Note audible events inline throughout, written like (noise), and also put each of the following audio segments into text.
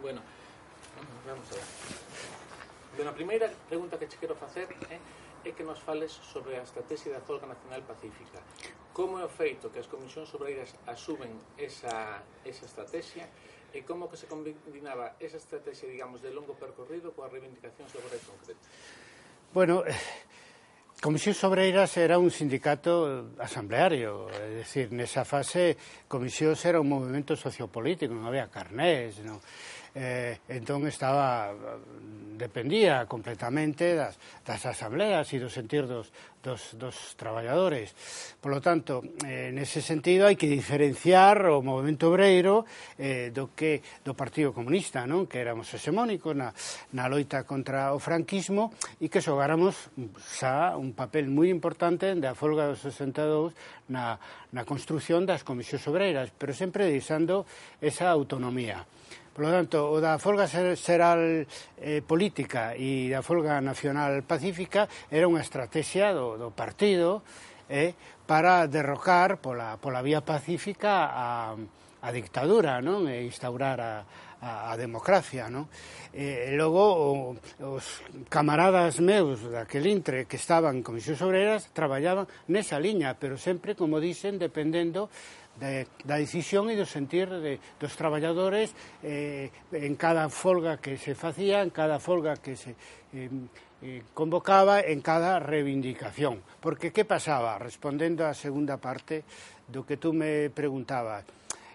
Bueno, vamos a ver. Bueno, a primeira pregunta que che quero facer é, eh, é que nos fales sobre a estrategia da Zolga Nacional Pacífica. Como é o feito que as comisións obreiras asumen esa, esa estrategia e como que se combinaba esa estrategia, digamos, de longo percorrido coas reivindicacións laborais concretas? Bueno, Comisións Obreiras era un sindicato asambleario, é dicir, nesa fase Comisións era un movimento sociopolítico, non había carnés, non? eh, entón estaba dependía completamente das, das asambleas e do sentir dos, dos, dos traballadores. Por lo tanto, eh, nese sentido hai que diferenciar o movimento obreiro eh, do que do Partido Comunista, non? que éramos hexemónicos na, na loita contra o franquismo e que xogáramos xa un papel moi importante da folga dos 62 na, na construción das comisións obreiras, pero sempre deixando esa autonomía. Por lo tanto, o da folga xeral eh, política e da folga nacional pacífica era unha estrategia do, do partido eh, para derrocar pola, pola vía pacífica a, a dictadura non? e instaurar a, a, a democracia, non? E, e logo o, os camaradas meus daquel intre que estaban en Comisións Obreras traballaban nesa liña, pero sempre, como dicen, dependendo da, da decisión e do sentir de, dos traballadores eh, en cada folga que se facía, en cada folga que se eh, eh, convocaba, en cada reivindicación. Porque que pasaba? Respondendo á segunda parte do que tú me preguntabas,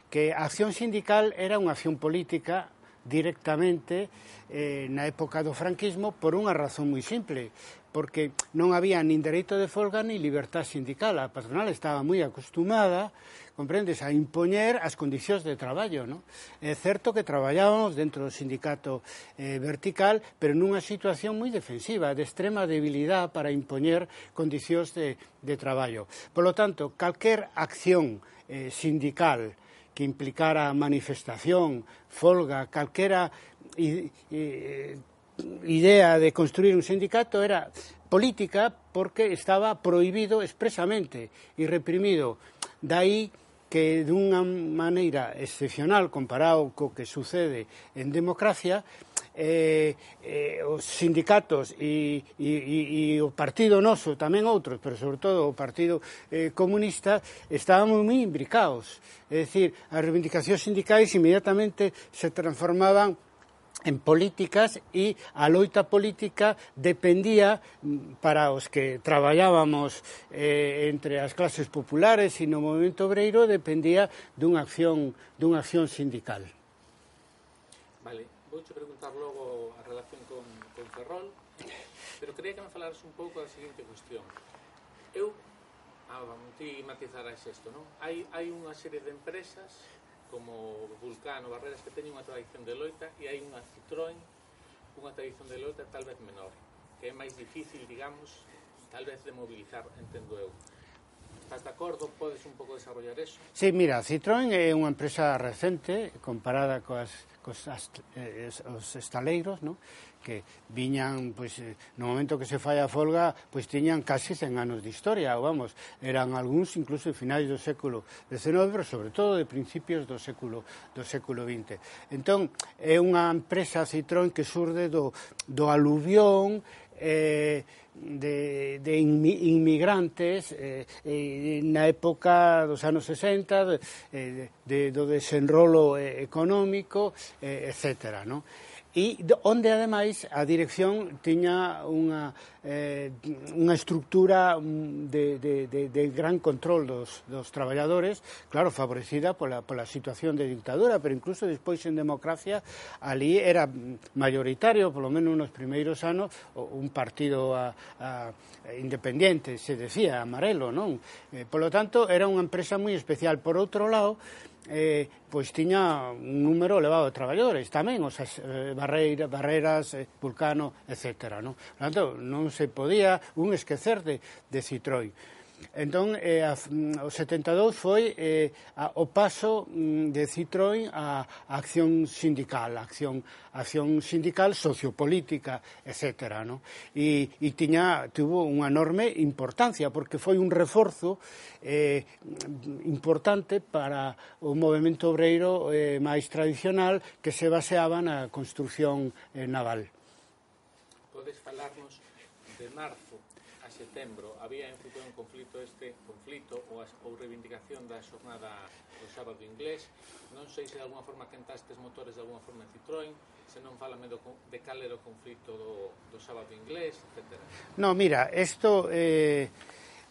que a acción sindical era unha acción política directamente eh, na época do franquismo por unha razón moi simple porque non había nin dereito de folga nin libertad sindical. A patronal estaba moi acostumada, comprendes, a impoñer as condicións de traballo. No? É certo que traballábamos dentro do sindicato eh, vertical, pero nunha situación moi defensiva, de extrema debilidade para impoñer condicións de, de traballo. Por lo tanto, calquer acción eh, sindical que implicara manifestación, folga, calquera idea de construir un sindicato era política porque estaba prohibido expresamente e reprimido. Dai que dunha maneira excepcional comparado co que sucede en democracia, eh, eh, os sindicatos e, e, e, e o partido noso, tamén outros, pero sobre todo o partido eh, comunista, estábamos moi imbricados. É dicir, as reivindicacións sindicais inmediatamente se transformaban en políticas e a loita política dependía mm, para os que traballábamos eh, entre as clases populares e no movimento obreiro dependía dunha acción dunha acción sindical. Vale vouche preguntar logo a relación con, con Ferrol, pero quería que me falaras un pouco da seguinte cuestión. Eu, ah, ti matizarás isto, non? Hai, hai unha serie de empresas como Vulcano, Barreras, que teñen unha tradición de loita e hai unha Citroën, unha tradición de loita tal vez menor, que é máis difícil, digamos, tal vez de mobilizar, entendo eu estás de acordo? Podes un pouco desarrollar eso? Sí, mira, Citroën é unha empresa recente comparada coas, coas as, eh, os estaleiros, no? que viñan, pois, eh, no momento que se fai a folga, pois tiñan case 100 anos de historia, vamos, eran algúns incluso de finais do século XIX, pero sobre todo de principios do século do século XX. Entón, é unha empresa Citroën que surde do, do aluvión eh, de, de inmigrantes eh, eh na época dos anos 60 eh, de, do desenrolo eh, económico, eh, etc. Non? e onde ademais a dirección tiña unha eh, unha estructura mm, de, de, de, de gran control dos, dos traballadores, claro, favorecida pola, pola situación de dictadura, pero incluso despois en democracia ali era mayoritario, polo menos nos primeiros anos, un partido a, a independiente, se decía, amarelo, non? Eh, polo tanto, era unha empresa moi especial. Por outro lado, eh, pois tiña un número elevado de traballadores, tamén os eh, barreira, barreras, eh, vulcano, etc. Non? Portanto, non se podía un esquecer de, de Citroën. Entón, eh, a, mm, o 72 foi eh, a, o paso mm, de Citroën a, a acción sindical, a acción, a acción sindical sociopolítica, etc. No? E, e tiña, tuvo unha enorme importancia, porque foi un reforzo eh, importante para o movimento obreiro eh, máis tradicional que se baseaba na construción eh, naval podes falarnos de marzo a setembro había en Fútbol un conflito este conflito ou, as, ou reivindicación da xornada do sábado inglés non sei se de alguna forma quentastes motores de alguna forma en Citroën se non falame do, de cal era o conflito do, do sábado inglés etc. No, mira, isto eh,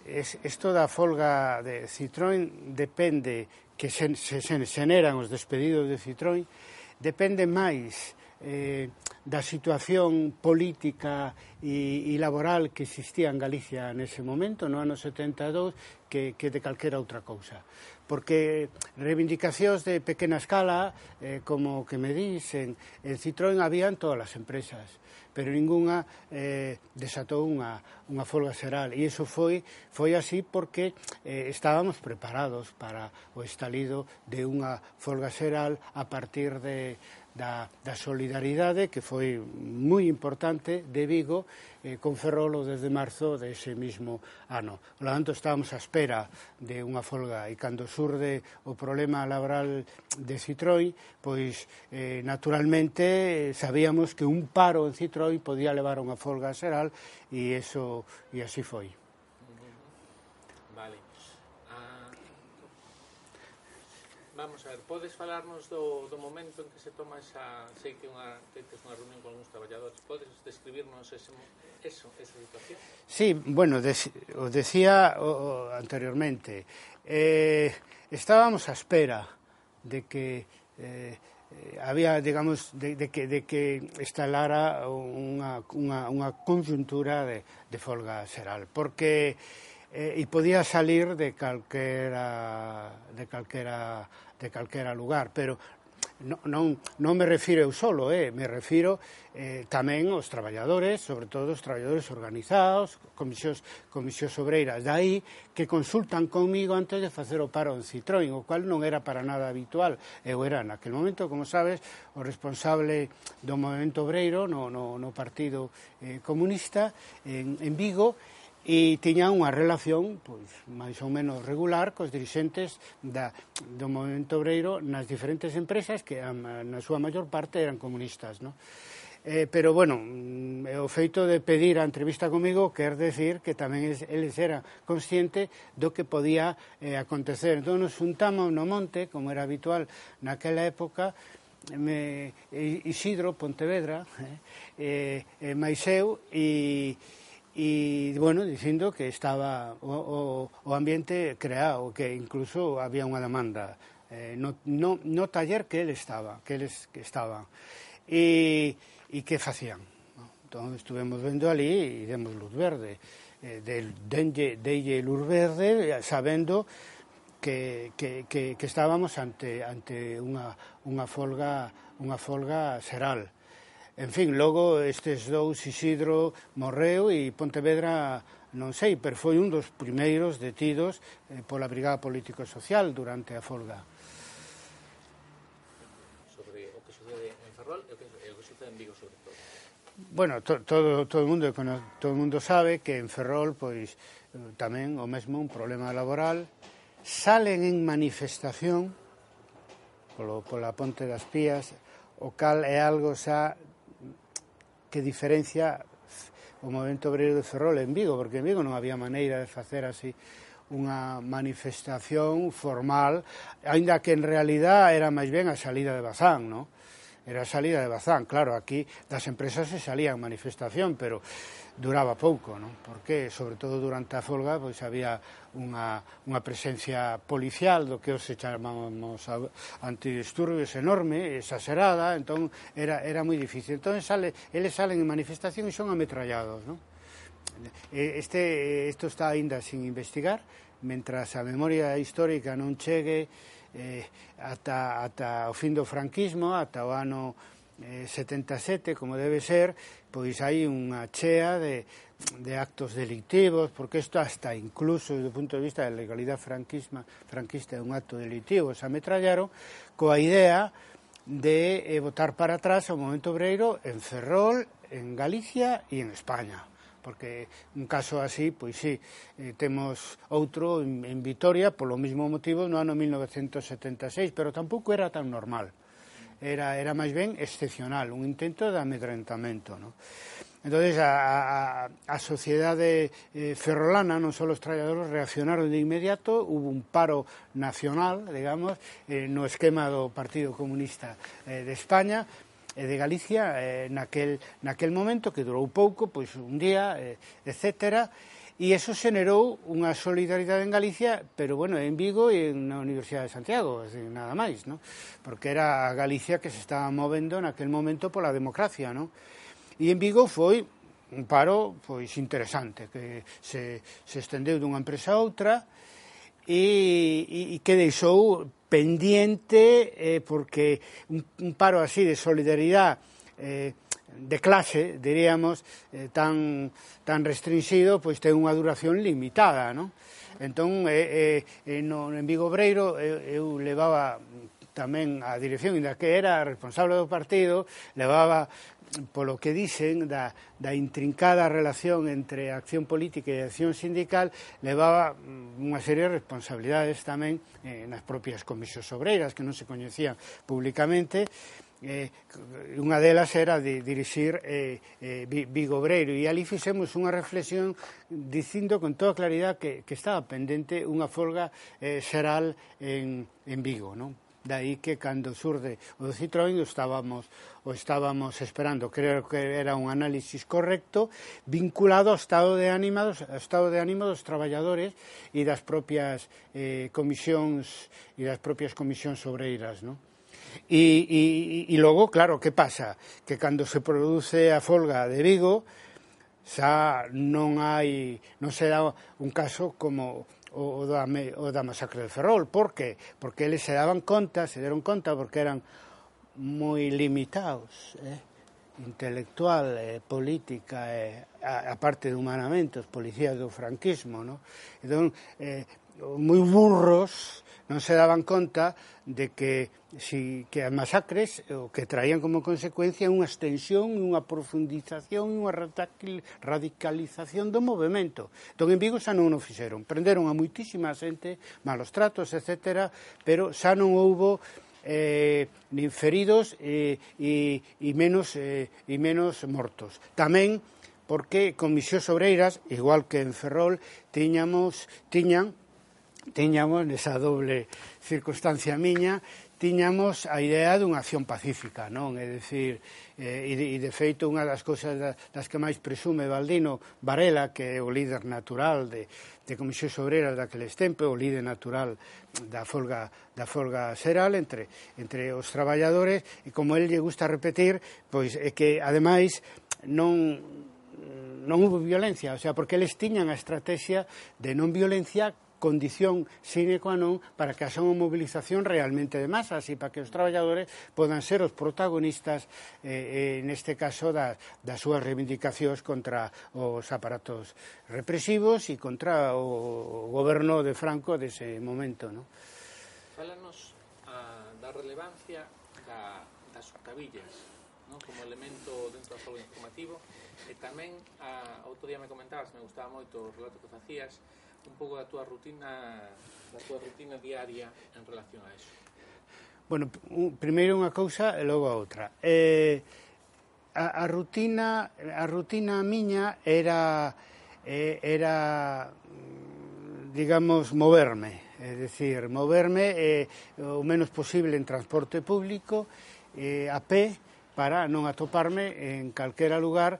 es, esto da folga de Citroën depende que se, se, se xeneran os despedidos de Citroën depende máis eh, da situación política e, e laboral que existía en Galicia nese momento, no ano 72, que, que de calquera outra cousa. Porque reivindicacións de pequena escala, eh, como que me dicen, en Citroën habían todas as empresas, pero ninguna eh, desatou unha, unha folga xeral. E iso foi, foi así porque eh, estábamos preparados para o estalido de unha folga xeral a partir de da, da solidaridade que foi moi importante de Vigo eh, con Ferrolo desde marzo dese mismo ano. Por tanto, estábamos á espera de unha folga e cando surde o problema laboral de Citroën, pois eh, naturalmente eh, sabíamos que un paro en Citroën podía levar a unha folga xeral e, eso, e así foi. Vamos a ver, podes falarnos do, do momento en que se toma esa... Sei que unha, teites unha reunión con algúns traballadores. Podes describirnos ese, eso, esa situación? Sí, bueno, des, o decía o, o, anteriormente. Eh, estábamos a espera de que... Eh, había, digamos, de, de, que, de que estalara unha, unha, unha conjuntura de, de folga xeral, porque eh, e podía salir de calquera de calquera de calquera lugar, pero non, non, non me refiro eu solo, eh, me refiro eh, tamén aos traballadores, sobre todo os traballadores organizados, comisións, comisións obreiras, dai que consultan comigo antes de facer o paro en Citroën, o cual non era para nada habitual. Eu era naquele momento, como sabes, o responsable do movimento obreiro no, no, no Partido eh, Comunista en, en Vigo, e tiña unha relación pois máis ou menos regular cos dirixentes da, do movimento obreiro nas diferentes empresas que a, na súa maior parte eran comunistas, No? Eh, pero, bueno, mm, o feito de pedir a entrevista comigo quer decir que tamén es, eles era consciente do que podía eh, acontecer. Entón, nos juntamos no monte, como era habitual naquela época, me, Isidro Pontevedra, eh, eh, Maiseu e e, bueno, dicindo que estaba o, o, o ambiente creado, que incluso había unha demanda eh, no, no, no taller que ele estaba, que eles que estaban. E, e que facían. ¿no? Entón, estuvemos vendo ali e demos luz verde. Eh, del, denlle, delle luz verde sabendo que, que, que, que estábamos ante, ante unha, unha folga unha folga seral. En fin, logo estes dous, Isidro morreu e Pontevedra non sei, pero foi un dos primeiros detidos eh, pola Brigada Político Social durante a folga. Sobre o que sucede en Ferrol e o que, o que sucede en Vigo sobre todo. Bueno, to, todo, todo, mundo, todo mundo sabe que en Ferrol pois eh, tamén o mesmo un problema laboral salen en manifestación polo, pola Ponte das Pías o cal é algo xa que diferencia o movimento obreiro de Ferrol en Vigo, porque en Vigo non había maneira de facer así unha manifestación formal, aínda que en realidad era máis ben a salida de Bazán, non? era a salida de Bazán. Claro, aquí das empresas se salían manifestación, pero duraba pouco, non? Porque, sobre todo durante a folga, pois había unha, unha presencia policial do que os chamamos antidisturbios enorme, exagerada, entón era, era moi difícil. Entón sale, eles salen en manifestación e son ametrallados, non? Este, isto está aínda sin investigar, mentras a memoria histórica non chegue eh, ata, ata o fin do franquismo, ata o ano eh, 77, como debe ser, pois hai unha chea de, de actos delictivos, porque isto hasta incluso do punto de vista da legalidade franquisma, franquista é un acto delictivo, se ametrallaron, coa idea de eh, votar para atrás ao momento obreiro en Ferrol, en Galicia e en España porque un caso así, pois sí, eh, temos outro en, en Vitoria, polo mesmo motivo, no ano 1976, pero tampouco era tan normal. Era, era máis ben excepcional, un intento de amedrentamento. No? Entonces a, a, a sociedade eh, ferrolana, non só os traballadores, reaccionaron de inmediato, hubo un paro nacional, digamos, eh, no esquema do Partido Comunista eh, de España, e de Galicia eh, naquel, naquel momento que durou pouco, pois un día, eh, etcétera, E eso xenerou unha solidaridade en Galicia, pero bueno, en Vigo e na Universidade de Santiago, decir, nada máis, ¿no? porque era a Galicia que se estaba movendo naquel momento pola democracia. ¿no? E en Vigo foi un paro pois interesante, que se, se estendeu dunha empresa a outra, e, e, e que deixou pendiente eh, porque un, un, paro así de solidaridad eh, de clase, diríamos, eh, tan, tan restringido, pois ten unha duración limitada, non? Entón, eh, eh, eh, no, en Vigo Breiro eu, eh, eu levaba tamén a dirección, inda que era a responsable do partido, levaba polo que dicen da, da intrincada relación entre a acción política e a acción sindical levaba mm, unha serie de responsabilidades tamén eh, nas propias comisións obreiras que non se coñecían públicamente eh, unha delas era de dirixir eh, eh, Vigo Obreiro e ali fixemos unha reflexión dicindo con toda claridade que, que estaba pendente unha folga eh, xeral en, en Vigo, non? Daí que cando surde o Citroën estábamos, o estábamos esperando, creo que era un análisis correcto vinculado ao estado de ánimo ao estado de ánimo dos traballadores e das propias eh, comisións e das propias comisións obreiras, non? E, e, e logo, claro, que pasa? Que cando se produce a folga de Vigo, xa non hai non será un caso como o, o, da, o da masacre de Ferrol por que? porque eles se daban conta se deron conta porque eran moi limitados eh? intelectual eh, política e eh, a, a parte de humanamente os policías do franquismo no? entón, eh, moi burros non se daban conta de que si, que as masacres o que traían como consecuencia unha extensión, unha profundización, unha radicalización do movimento. Entón, en Vigo xa non o fixeron. Prenderon a moitísima xente, malos tratos, etc., pero xa non houbo eh, nin feridos eh, e, e, menos, eh, e menos mortos. Tamén porque comisións Obreiras, igual que en Ferrol, tiñamos, tiñan tiñamos nesa doble circunstancia miña tiñamos a idea dunha acción pacífica, non? É dicir, eh, e, de, e de feito unha das cousas das que máis presume Valdino Varela, que é o líder natural de, de Comisión Obrera daqueles tempos, o líder natural da folga, da folga xeral entre, entre os traballadores, e como el lle gusta repetir, pois é que, ademais, non non houve violencia, o sea, porque eles tiñan a estrategia de non violencia condición sine qua non para que haxa unha mobilización realmente de masas e para que os traballadores podan ser os protagonistas eh, eh, neste caso da, das súas reivindicacións contra os aparatos represivos e contra o goberno de Franco dese momento. No? Fálanos a, da relevancia da, das octavillas no? como elemento dentro do xogo informativo e tamén a, outro día me comentabas, me gustaba moito o relato que facías un pouco da túa rutina da túa rutina diaria en relación a eso. Bueno, un, primeiro unha cousa e logo a outra. Eh, a, a rutina a rutina miña era eh, era mm, digamos moverme, é dicir, moverme eh, o menos posible en transporte público eh, a pé para non atoparme en calquera lugar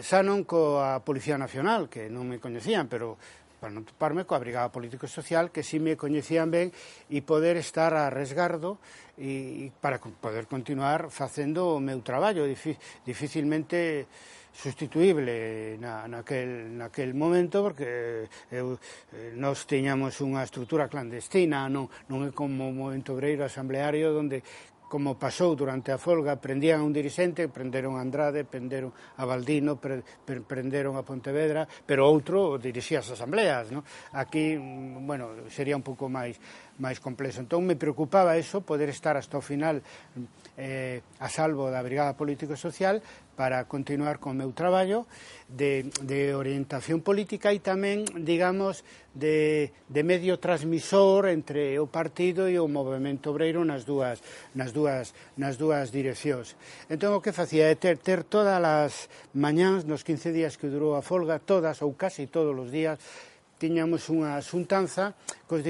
xa non coa Policía Nacional, que non me coñecían, pero para non toparme coa Brigada Político Social, que si me coñecían ben, e poder estar a resgardo e, e para poder continuar facendo o meu traballo, dificilmente sustituible na, naquel, naquel momento porque eu, eh, nós teñamos unha estrutura clandestina non, non é como o movimento obreiro asambleario onde como pasou durante a folga, prendían a un dirixente, prenderon a Andrade, prenderon a Valdino, pre, pre, prenderon a Pontevedra, pero outro dirixía as asambleas, no? Aquí, mm, bueno, sería un pouco máis máis complexo. Entón me preocupaba eso, poder estar hasta o final mm, eh, a salvo da Brigada Político Social, para continuar con meu traballo de, de orientación política e tamén, digamos, de, de medio transmisor entre o partido e o movimento obreiro nas dúas, nas dúas, nas dúas direccións. Entón, o que facía é ter, ter todas as mañáns, nos 15 días que durou a folga, todas ou casi todos os días, tiñamos unha xuntanza cos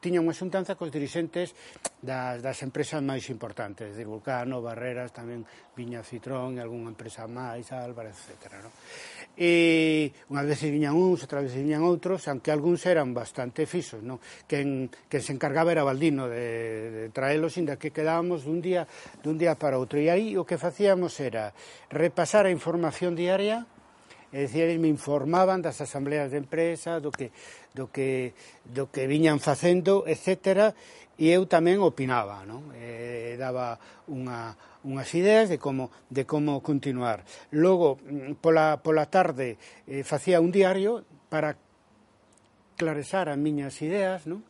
tiña unha xuntanza cos dirixentes das, das empresas máis importantes, de Vulcano, Barreras, tamén Viña Citrón e algunha empresa máis, Álvarez, etc. No? E unhas veces viñan uns, outras veces viñan outros, aunque algúns eran bastante fixos. No? Quen, quen se encargaba era Baldino de, de traelos, inda que quedábamos dun día, dun día para outro. E aí o que facíamos era repasar a información diaria É dicir, eles me informaban das asambleas de empresa, do que, do que, do que viñan facendo, etc. E eu tamén opinaba, non? E daba unha, unhas ideas de como, de como continuar. Logo, mm, pola, pola tarde, eh, facía un diario para claresar as miñas ideas, non?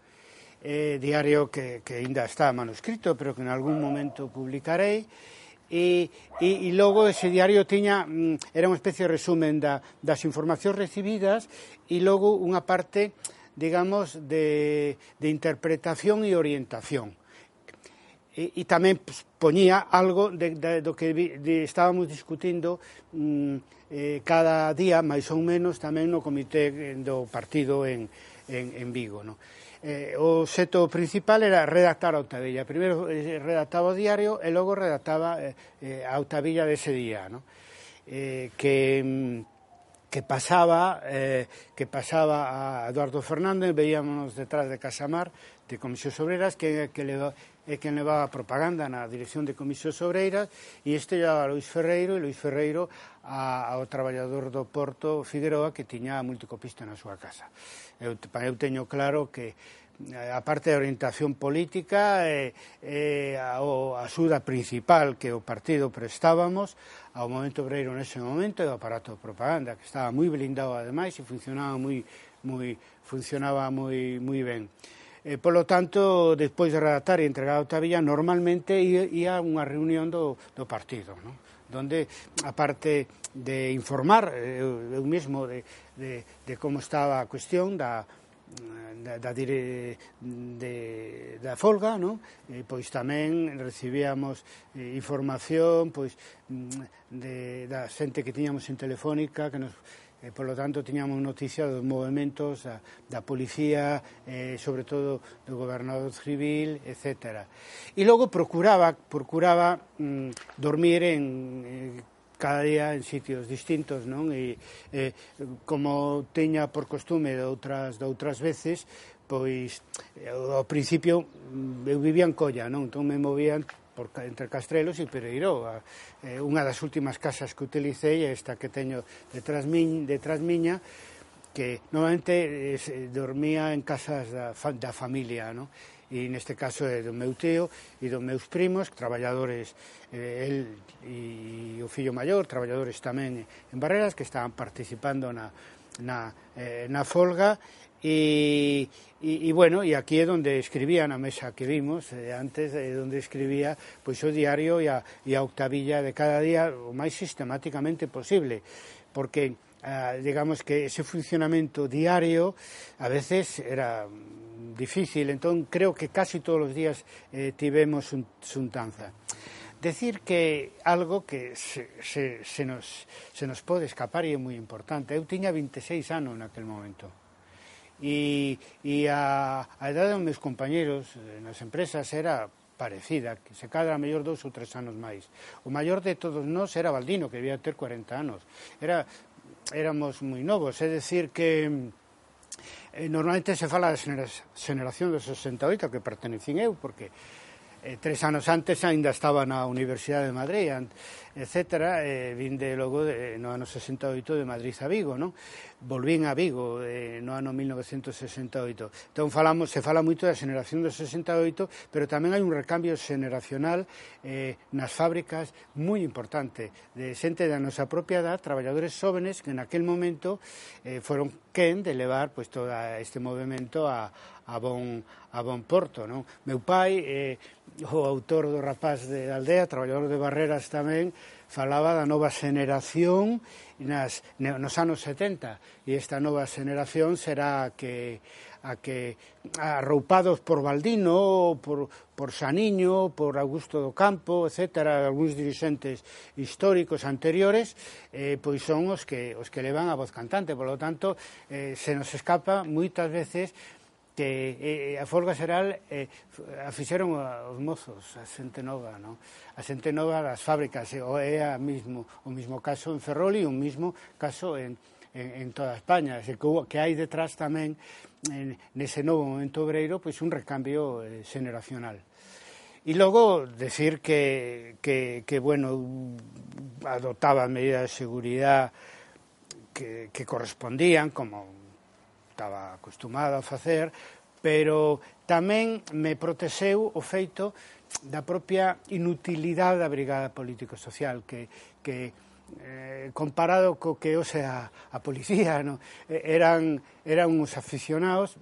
Eh, diario que, que ainda está manuscrito, pero que en algún momento publicarei e, e, e logo ese diario tiña mm, era unha especie de resumen da, das informacións recibidas e logo unha parte digamos de, de interpretación e orientación e, e tamén pues, poñía algo de, de, do que vi, de, estábamos discutindo mm, eh, cada día máis ou menos tamén no comité eh, do partido en, en, en Vigo No? eh, o xeto principal era redactar a Octavilla. Primeiro eh, redactaba o diario e logo redactaba eh, eh a Octavilla dese día, no? eh, que mm, que pasaba eh, que pasaba a Eduardo Fernández, veíamos detrás de Casamar, de Comisión Obreras, que, que, le, é quen levaba a propaganda na dirección de Comisións Obreiras e este llevaba a Luis Ferreiro e Luis Ferreiro a, ao traballador do Porto Figueroa que tiña a multicopista na súa casa. Eu, eu teño claro que eh, a parte da orientación política e, e a, a axuda principal que o partido prestábamos ao momento obreiro nese momento e o aparato de propaganda que estaba moi blindado ademais e funcionaba moi moi funcionaba moi moi ben. E, polo tanto, despois de redactar e entregar a Tavilla, normalmente ia unha reunión do, do partido, non? donde, aparte de informar eu, eu mesmo de, de, de como estaba a cuestión da, da, da, dire, de, da folga, non? E, pois tamén recibíamos eh, información pois, mm, de, da xente que tiñamos en Telefónica que nos E, por lo tanto, tiñamos noticia dos movimentos eh, da, da policía, eh, sobre todo do gobernador civil, etc. E logo procuraba, procuraba mm, dormir en, eh, cada día en sitios distintos, non? E eh, como teña por costume de outras de outras veces, pois eh, ao principio mm, eu vivía en Colla, non? Entón me movían por, entre Castrelos e Pereiroa. Eh, unha das últimas casas que utilicei é esta que teño detrás, miñ, detrás miña, que normalmente eh, dormía en casas da, da familia, no? e neste caso é do meu tío e dos meus primos, traballadores, eh, el e o fillo maior, traballadores tamén en Barreras, que estaban participando na, na, eh, na folga Y, y, y, bueno, y aquí é donde escribía na mesa que vimos eh, antes, é eh, onde escribía pois o diario e a, e a octavilla de cada día o máis sistemáticamente posible, porque eh, digamos que ese funcionamento diario a veces era difícil, entón creo que casi todos os días eh, tivemos un, suntanza. Decir que algo que se, se, se, nos, se nos pode escapar e é moi importante. Eu tiña 26 anos naquel momento e, e a, a edade dos meus compañeros eh, nas empresas era parecida, que se cadra mellor dous ou tres anos máis. O maior de todos nós era Baldino, que debía ter 40 anos. Era, éramos moi novos, é dicir que eh, normalmente se fala da xeneración do 68, que pertenecín eu, porque eh, tres anos antes ainda estaba na Universidade de Madrid, etc. Eh, vinde logo de, no ano 68 de Madrid a Vigo, non? Volvín a Vigo eh, no ano 1968. Entón falamos, se fala moito da xeneración do 68, pero tamén hai un recambio xeneracional eh, nas fábricas moi importante de xente da nosa propia edad, traballadores xóvenes que aquel momento eh, foron quen de levar pois, pues, todo este movimento a, a bon, a bon porto. Non? Meu pai eh, o autor do rapaz de aldea, traballador de barreras tamén, falaba da nova xeneración nas, nos anos 70 e esta nova xeneración será a que a que arroupados por Baldino, por, por Saniño, por Augusto do Campo, etc., algúns dirixentes históricos anteriores, eh, pois son os que, os que levan a voz cantante. Por lo tanto, eh, se nos escapa moitas veces que eh, eh, a folga xeral eh, a fixeron os mozos, a xente nova, non? A xente nova das fábricas, eh, o é a mismo, o mismo caso en Ferrol e o mismo caso en, en, en toda España, que, que hai detrás tamén en, nese novo momento obreiro pois un recambio eh, generacional. E logo decir que, que, que bueno, adoptaba medidas de seguridade que, que correspondían, como estaba acostumado a facer, pero tamén me protexeu o feito da propia inutilidade da Brigada Político-Social, que, que eh, comparado co que o sea a policía, no? Eran, eran uns aficionados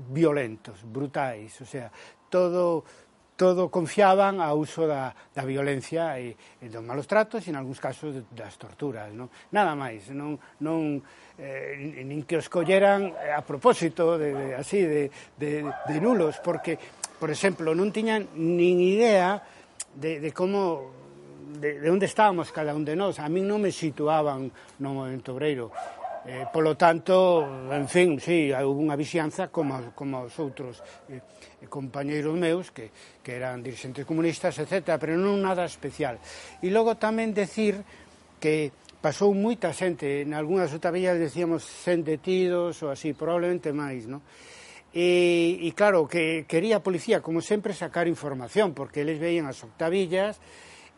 violentos, brutais, o sea, todo todo confiaban ao uso da, da violencia e, e dos malos tratos e, en algúns casos, das torturas. Non? Nada máis, non, non, eh, nin que os colleran eh, a propósito de, de así, de, de, de nulos, porque, por exemplo, non tiñan nin idea de, de como de, de onde estábamos cada un de nós. A min non me situaban no momento obreiro. Eh, polo tanto, en fin, sí, houve unha vixianza como, como os outros. Eh, Eh, compañeiros meus que, que eran dirigentes comunistas, etc., pero non nada especial. E logo tamén decir que pasou moita xente, en algunhas otavillas decíamos 100 detidos ou así, probablemente máis, non? E, e claro, que quería a policía, como sempre, sacar información, porque eles veían as octavillas,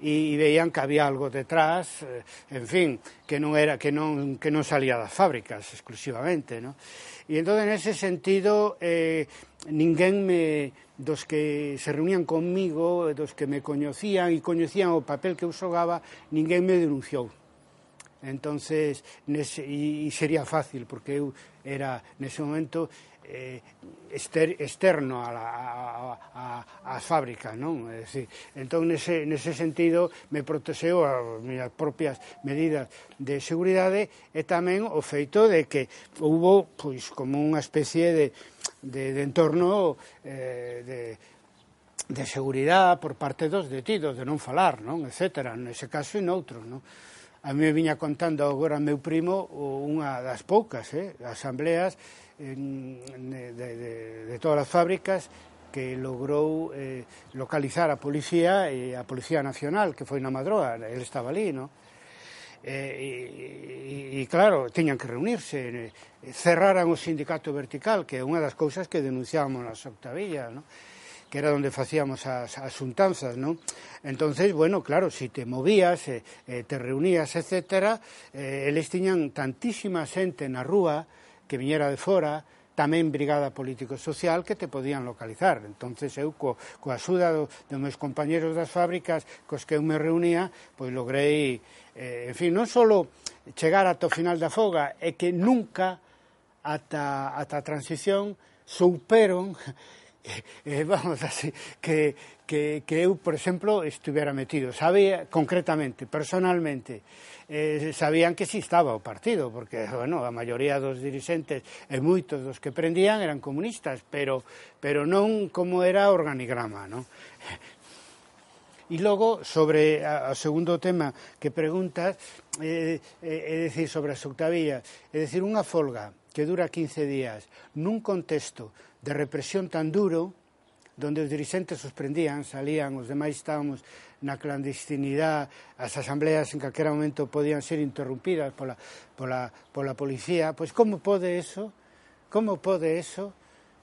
e, e veían que había algo detrás, eh, en fin, que non era que non que non salía das fábricas exclusivamente, ¿no? E entón en ese sentido eh ninguén me dos que se reunían conmigo, dos que me coñecían e coñecían o papel que eu xogaba, ninguén me denunciou. Entonces, nese, e sería fácil porque eu era nese momento eh, exter, externo a, a, a, a, as fábricas, non? É dicir, entón, nese, nese sentido, me protexeu as minhas propias medidas de seguridade e tamén o feito de que houbo, pois, como unha especie de, de, de entorno eh, de, de seguridade por parte dos detidos, de non falar, non? Etcétera, nese caso e noutros, non? A mí me viña contando agora meu primo unha das poucas eh, asambleas en, eh, de, de, de todas as fábricas que logrou eh, localizar a policía e a Policía Nacional, que foi na Madroa, ele estaba ali, no? Eh, e, e, e claro, tiñan que reunirse, eh, cerraran o sindicato vertical, que é unha das cousas que denunciábamos nas octavillas, no? que era onde facíamos as, as xuntanzas, non? Entonces, bueno, claro, si te movías, eh, eh, te reunías, etc., eh, eles tiñan tantísima xente na rúa, que viñera de fora, tamén brigada político-social que te podían localizar. Entonces eu co, coa axuda do, dos meus compañeros das fábricas cos que eu me reunía, pois logrei, eh, en fin, non só chegar ata o final da foga, é que nunca ata, ata a transición souperon (laughs) eh, vamos así, que, que, que eu, por exemplo, estuvera metido. Sabía concretamente, personalmente, eh, sabían que si estaba o partido, porque, bueno, a maioría dos dirixentes e moitos dos que prendían eran comunistas, pero, pero non como era o organigrama, non? (laughs) E logo, sobre o segundo tema que preguntas, eh, eh, é dicir, sobre as octavillas, é dicir, unha folga que dura 15 días nun contexto de represión tan duro donde os dirixentes os prendían, salían, os demais estábamos na clandestinidade, as asambleas en calquera momento podían ser interrumpidas pola, pola, pola policía, pois como pode eso, como pode eso,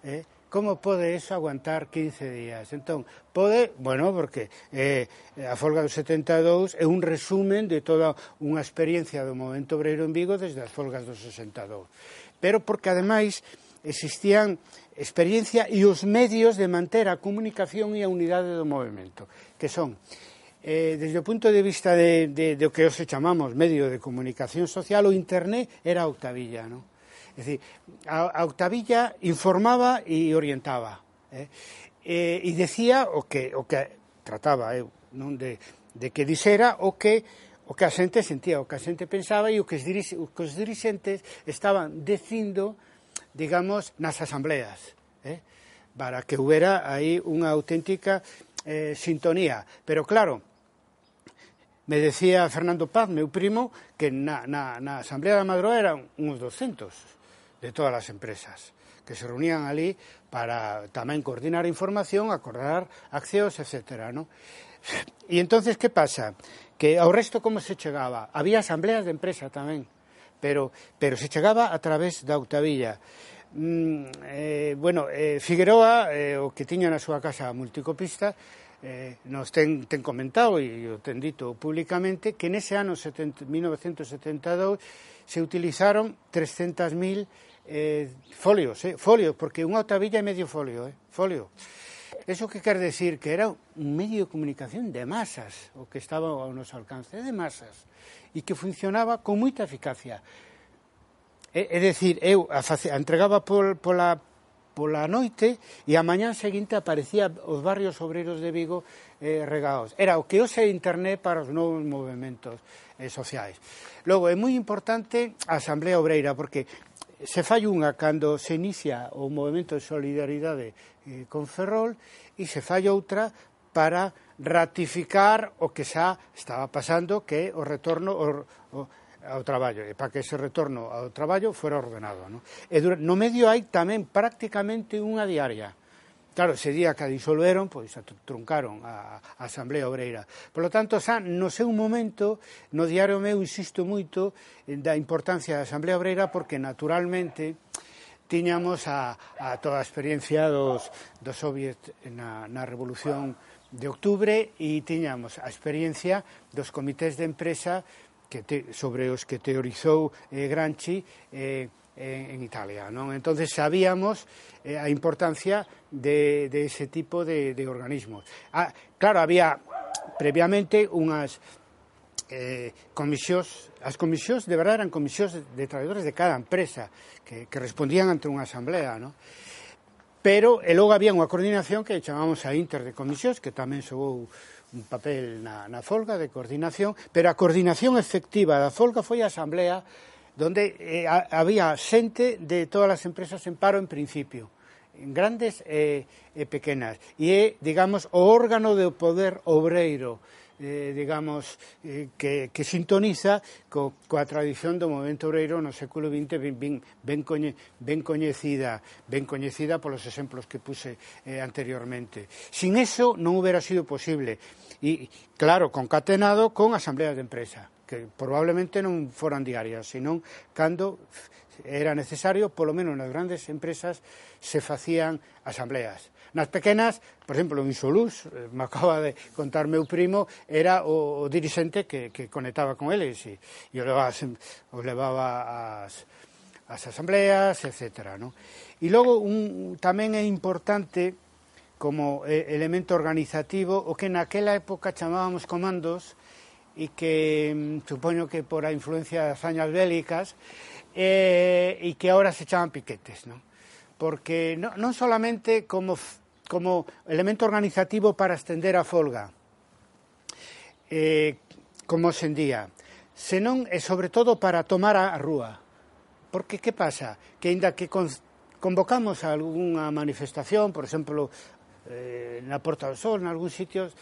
eh, como pode eso aguantar 15 días? Entón, pode, bueno, porque eh, a folga do 72 é un resumen de toda unha experiencia do movimento obreiro en Vigo desde as folgas do 62. Pero porque, ademais, existían experiencia e os medios de manter a comunicación e a unidade do movimento, que son eh, desde o punto de vista de, de, de o que os chamamos medio de comunicación social, o internet era a Octavilla, non? É dicir, a, a Octavilla informaba e orientaba, eh? Eh, e decía o que, o que trataba eu, non? De, de que dixera o que o que a xente sentía, o que a xente pensaba e o que os, dirix, o que os dirixentes estaban dicindo digamos, nas asambleas, eh? para que houbera aí unha auténtica eh, sintonía. Pero claro, me decía Fernando Paz, meu primo, que na, na, na Asamblea da Madroa eran uns 200 de todas as empresas que se reunían ali para tamén coordinar información, acordar accións, etc. ¿no? E entonces, que pasa? Que ao resto como se chegaba? Había asambleas de empresa tamén pero, pero se chegaba a través da Octavilla. Mm, eh, bueno, eh, Figueroa, eh, o que tiña na súa casa multicopista, eh, nos ten, ten comentado e o ten dito públicamente que nese ano 70, 1972 se utilizaron 300.000 eh, folios, eh, folios, porque unha octavilla é medio folio, eh, folio. Eso que quer decir que era un medio de comunicación de masas, o que estaba ao noso alcance de masas, e que funcionaba con moita eficacia. É, é decir, eu a, face, a entregaba pol, pola, pola noite e a mañán seguinte aparecía os barrios obreiros de Vigo eh, regados. Era o que hoxe internet para os novos movimentos eh, sociais. Logo, é moi importante a Asamblea Obreira, porque se fai unha cando se inicia o movimento de solidaridade eh, con Ferrol e se fai outra para ratificar o que xa estaba pasando que o retorno o, o, ao traballo e para que ese retorno ao traballo fora ordenado. No, e no medio hai tamén prácticamente unha diaria. Claro, ese día que a disolveron, pois a truncaron a, a Asamblea Obreira. Por lo tanto, xa no seu momento, no diario meu insisto moito eh, da importancia da Asamblea Obreira porque naturalmente tiñamos a, a toda a experiencia dos, dos soviet na, na Revolución de Octubre e tiñamos a experiencia dos comités de empresa que te, sobre os que teorizou eh, Gramsci eh, en, en Italia. Non? entonces sabíamos eh, a importancia de, de ese tipo de, de organismos. Ah, claro, había previamente unhas eh, comisións, as comisións de verdade eran comisións de traballadores de cada empresa que, que respondían ante unha asamblea, non? Pero e logo había unha coordinación que chamamos a Inter de Comisións, que tamén xogou un papel na, na folga de coordinación, pero a coordinación efectiva da folga foi a asamblea donde eh, a, había xente de todas as empresas en paro en principio grandes e, e pequenas e é, digamos, o órgano do poder obreiro eh, digamos, eh, que, que sintoniza co, coa tradición do movimento obreiro no século XX ben, ben, ben, coñe, ben coñecida ben coñecida polos exemplos que puse eh, anteriormente. Sin eso non hubiera sido posible. E, claro, concatenado con asambleas de empresa que probablemente non foran diarias, senón cando era necesario, polo menos nas grandes empresas, se facían asambleas Nas pequenas, por exemplo, en Solús, eh, me acaba de contar meu primo, era o, o dirixente que, que conectaba con eles e, e o levaba, os levaba as, as asambleas, etc. ¿no? E logo un, tamén é importante como eh, elemento organizativo o que naquela época chamábamos comandos e que mm, supoño que por a influencia das añas bélicas eh, e que ahora se chaman piquetes, non? Porque no, non solamente como como elemento organizativo para estender a folga eh, como sendía senón e sobre todo para tomar a rúa porque que pasa? que aínda que con, convocamos a algunha manifestación por exemplo eh, na Porta do Sol, en algúns sitios,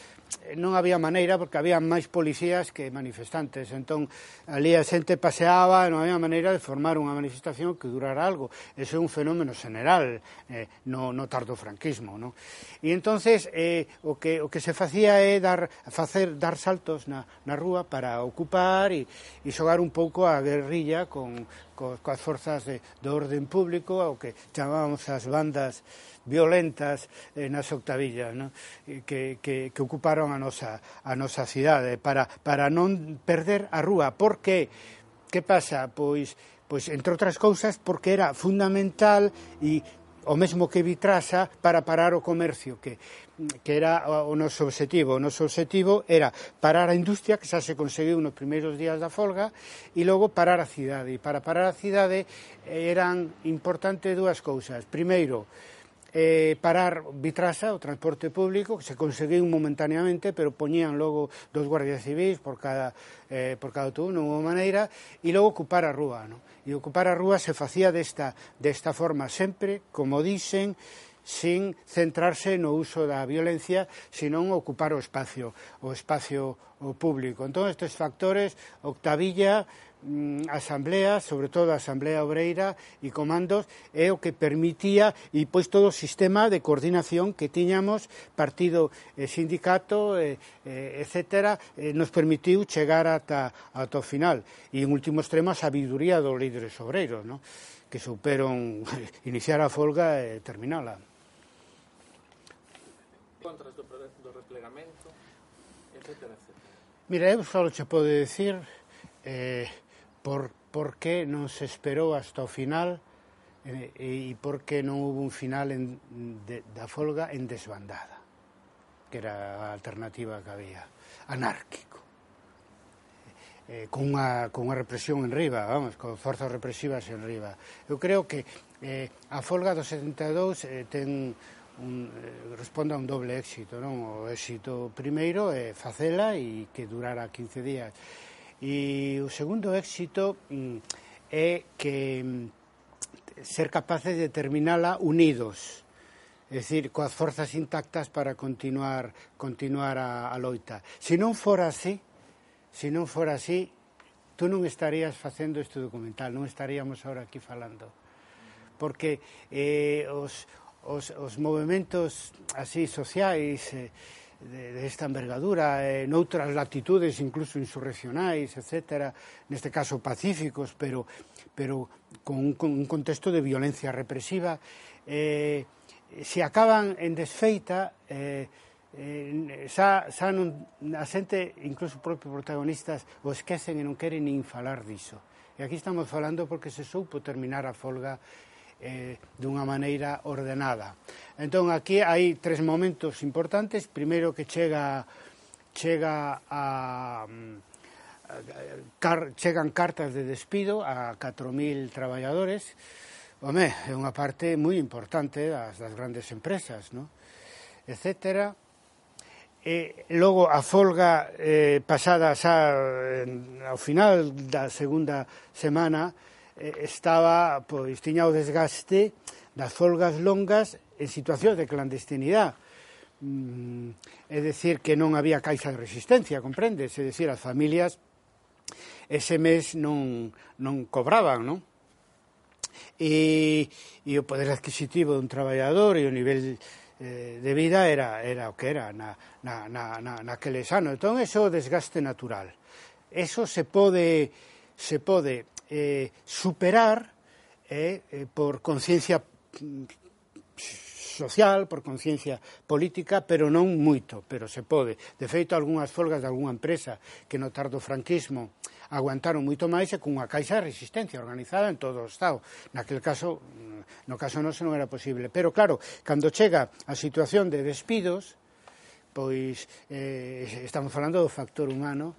eh, non había maneira porque había máis policías que manifestantes. Entón, ali a xente paseaba, non había maneira de formar unha manifestación que durara algo. Eso é un fenómeno general eh, no, no tardo franquismo. Non? E entonces eh, o, que, o que se facía é dar, facer, dar saltos na, na rúa para ocupar e, e xogar un pouco a guerrilla con, co, coas forzas de, de orden público ao que chamábamos as bandas violentas eh, nas octavillas no? Eh, que, que, que ocuparon a nosa, a nosa cidade para, para non perder a rúa porque que pasa? Pois, pois entre outras cousas porque era fundamental e o mesmo que Vitrasa para parar o comercio que, que era o noso objetivo o noso objetivo era parar a industria que xa se conseguiu nos primeiros días da folga e logo parar a cidade. E para parar a cidade eh, eran importantes dúas cousas. Primeiro eh, parar Vitrasa, o transporte público, que se conseguiu momentaneamente, pero poñían logo dos guardias civis por cada, eh, por cada autobús, non unha maneira, e logo ocupar a rúa, non? e ocupar a rúa se facía desta, desta forma sempre, como dicen, sin centrarse no uso da violencia, senón ocupar o espacio, o espacio o público. Entón, estes factores, Octavilla Mm, asamblea, sobre todo a Asamblea Obreira e comandos, é o que permitía e pois todo o sistema de coordinación que tiñamos partido e sindicato, eh, eh, e, e, etc., e, nos permitiu chegar ata, ata o final. E, en último extremo, a sabiduría dos líderes obreiros, no? que superon (laughs) iniciar a folga e terminala. Contras do, do replegamento, etc., etc. Mira, eu só che podo decir eh, por, por que non se esperou hasta o final eh, e, e, por que non hubo un final en, de, da folga en desbandada que era a alternativa que había anárquico eh, eh, con, unha, con unha represión en riba, vamos, con forzas represivas en riba. Eu creo que eh, a folga do 72 eh, ten un, eh, responde a un doble éxito, non? O éxito primeiro é eh, facela e que durara 15 días E o segundo éxito mm, é que mm, ser capaces de terminala unidos, é dicir, coas forzas intactas para continuar continuar a, a loita. Se non fora así, se non fora así, tú non estarías facendo este documental, non estaríamos ahora aquí falando. Porque eh, os, os, os movimentos así sociais eh, de, de esta envergadura en outras latitudes incluso insurreccionais, etcétera, neste caso pacíficos, pero pero con un, con un contexto de violencia represiva eh, se acaban en desfeita eh, eh, xa, xa non, a xente, incluso propios protagonistas, o esquecen e non queren nin falar diso. E aquí estamos falando porque se soupo terminar a folga eh, dunha maneira ordenada. Entón, aquí hai tres momentos importantes. Primeiro que chega chega a, a car, chegan cartas de despido a 4.000 traballadores. Home, é unha parte moi importante das, das grandes empresas, no? etcétera. E logo a folga eh, pasada xa eh, ao final da segunda semana Eh, estaba, pois, tiña o desgaste das folgas longas en situacións de clandestinidade. Mm, é dicir, que non había caixa de resistencia, comprendes? É dicir, as familias ese mes non, non cobraban, non? E, e o poder adquisitivo dun traballador e o nivel eh, de vida era, era o que era na, na, na, na, naqueles anos. Entón, eso é o desgaste natural. Eso se pode, se pode eh, superar eh, eh por conciencia mm, social, por conciencia política, pero non moito, pero se pode. De feito, algunhas folgas de algunha empresa que no tardo franquismo aguantaron moito máis e cunha caixa de resistencia organizada en todo o Estado. Naquel caso, mm, no caso non se non era posible. Pero claro, cando chega a situación de despidos, pois eh, estamos falando do factor humano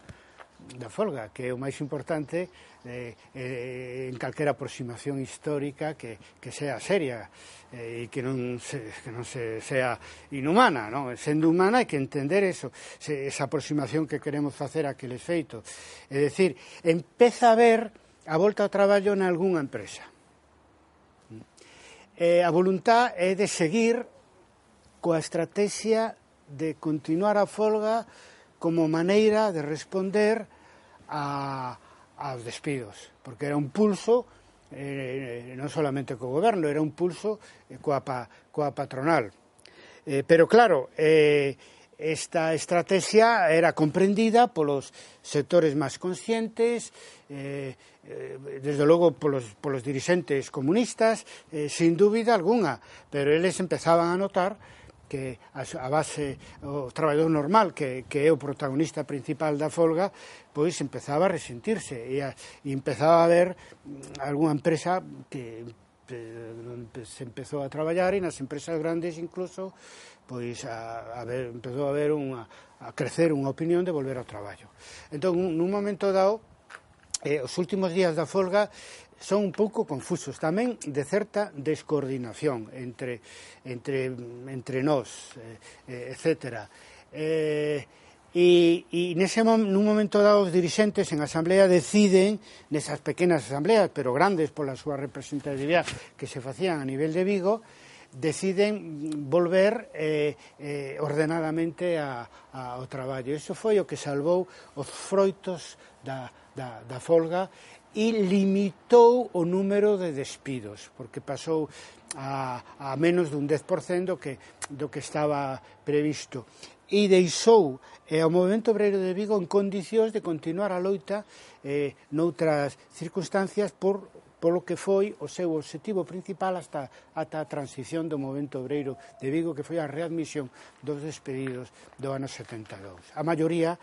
da folga, que é o máis importante eh, eh, en calquera aproximación histórica que, que sea seria eh, e que non, se, que non se, sea inhumana, non? sendo humana hai que entender eso, se, esa aproximación que queremos facer a aquel efeito. É dicir, empeza a ver a volta ao traballo en algunha empresa. Eh, a voluntad é de seguir coa estrategia de continuar a folga como maneira de responder a, aos despidos, porque era un pulso eh, non solamente co goberno, era un pulso eh, coa, pa, coa patronal. Eh, pero claro, eh, esta estrategia era comprendida polos sectores máis conscientes, eh, eh desde logo polos, polos dirigentes comunistas, eh, sin dúbida alguna, pero eles empezaban a notar que a, a base o traballador normal que, que é o protagonista principal da folga pois empezaba a resentirse e, a, e empezaba a ver mm, algunha empresa que se empezou a traballar e nas empresas grandes incluso pois a, a ver, empezou a haber unha, a crecer unha opinión de volver ao traballo. Entón, nun momento dado, eh, os últimos días da folga son un pouco confusos, tamén de certa descoordinación entre, entre, entre nós, eh, eh etc. Eh, e, e nese nun momento dado os dirixentes en asamblea deciden nesas pequenas asambleas, pero grandes pola súa representatividade que se facían a nivel de Vigo, deciden volver eh, eh, ordenadamente a, a, ao traballo. Iso foi o que salvou os froitos da, da, da folga e limitou o número de despidos, porque pasou a, a menos dun 10% do que, do que estaba previsto. E deixou eh, ao Movimento Obreiro de Vigo en condicións de continuar a loita eh, noutras circunstancias por polo que foi o seu objetivo principal hasta, ata a transición do movimento obreiro de Vigo, que foi a readmisión dos despedidos do ano 72. A maioría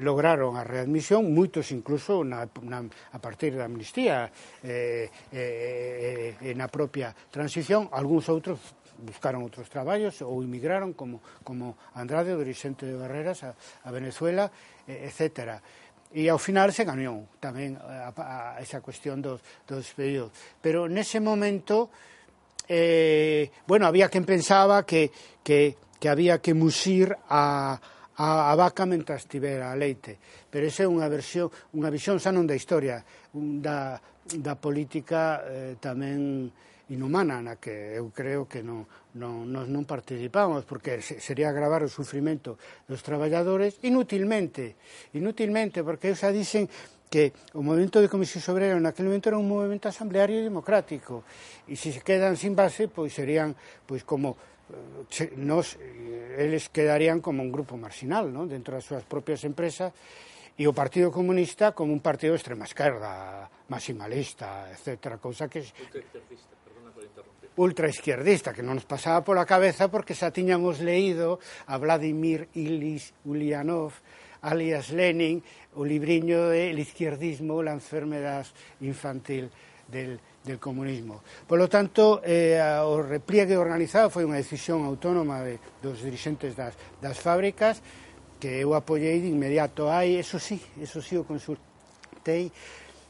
lograron a readmisión, moitos incluso na, na, a partir da amnistía eh, eh, eh, na propia transición, algúns outros buscaron outros traballos ou emigraron como, como Andrade, o dirigente de Barreras, a, a Venezuela, eh, etcétera. E ao final se gañou tamén a, a esa cuestión dos, dos despedidos. Pero nese momento, eh, bueno, había quen pensaba que, que, que había que musir a, a, a vaca mentras tivera leite. Pero esa é unha versión, unha visión xa non da historia, un, da, da política eh, tamén inhumana na que eu creo que non, non, nos non participamos porque sería agravar o sufrimento dos traballadores inútilmente inútilmente porque xa dicen que o movimento de Comisión Obrera naquele momento era un movimento asambleario democrático e se se quedan sin base pois serían pois como eh, nos, eh, eles quedarían como un grupo marginal non? dentro das súas propias empresas e o Partido Comunista como un partido de extrema esquerda, maximalista, etc. Cousa que... Uttercista ultraizquierdista, que non nos pasaba pola cabeza porque xa tiñamos leído a Vladimir Ilis Ulyanov, alias Lenin, o libriño de El izquierdismo, la enfermedad infantil del, del comunismo. Por lo tanto, eh, o repliegue organizado foi unha decisión autónoma de, dos dirixentes das, das fábricas que eu apoiei de inmediato. Hai, eso sí, eso sí o consultei,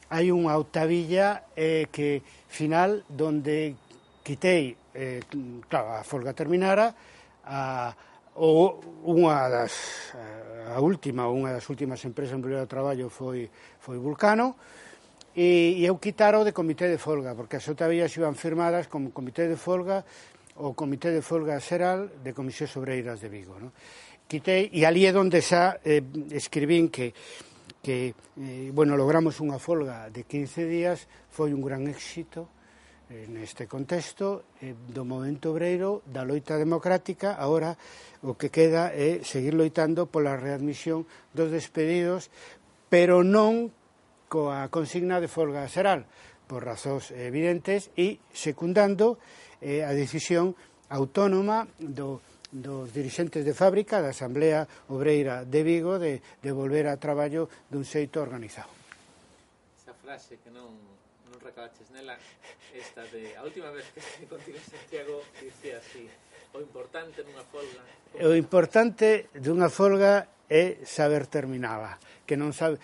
hai unha octavilla eh, que final donde quitei, eh, claro, a folga terminara, a, o unha das eh, a última, unha das últimas empresas en primeiro traballo foi foi Vulcano e, e eu quitaro de comité de folga, porque as outras iban firmadas como comité de folga o comité de folga xeral de Comisións Obreiras de Vigo, no? Quitei e ali é onde xa eh, escribín que que eh, bueno, logramos unha folga de 15 días, foi un gran éxito neste contexto eh, do momento obreiro, da loita democrática, agora o que queda é seguir loitando pola readmisión dos despedidos, pero non coa consigna de folga xeral, por razóns evidentes, e secundando eh, a decisión autónoma do dos dirixentes de fábrica da Asamblea Obreira de Vigo de, de volver a traballo dun xeito organizado. Esa frase que non non recabaches nela esta de a última vez que contigo Santiago dicía así o importante nunha folga o importante dunha folga é saber terminala que non sabe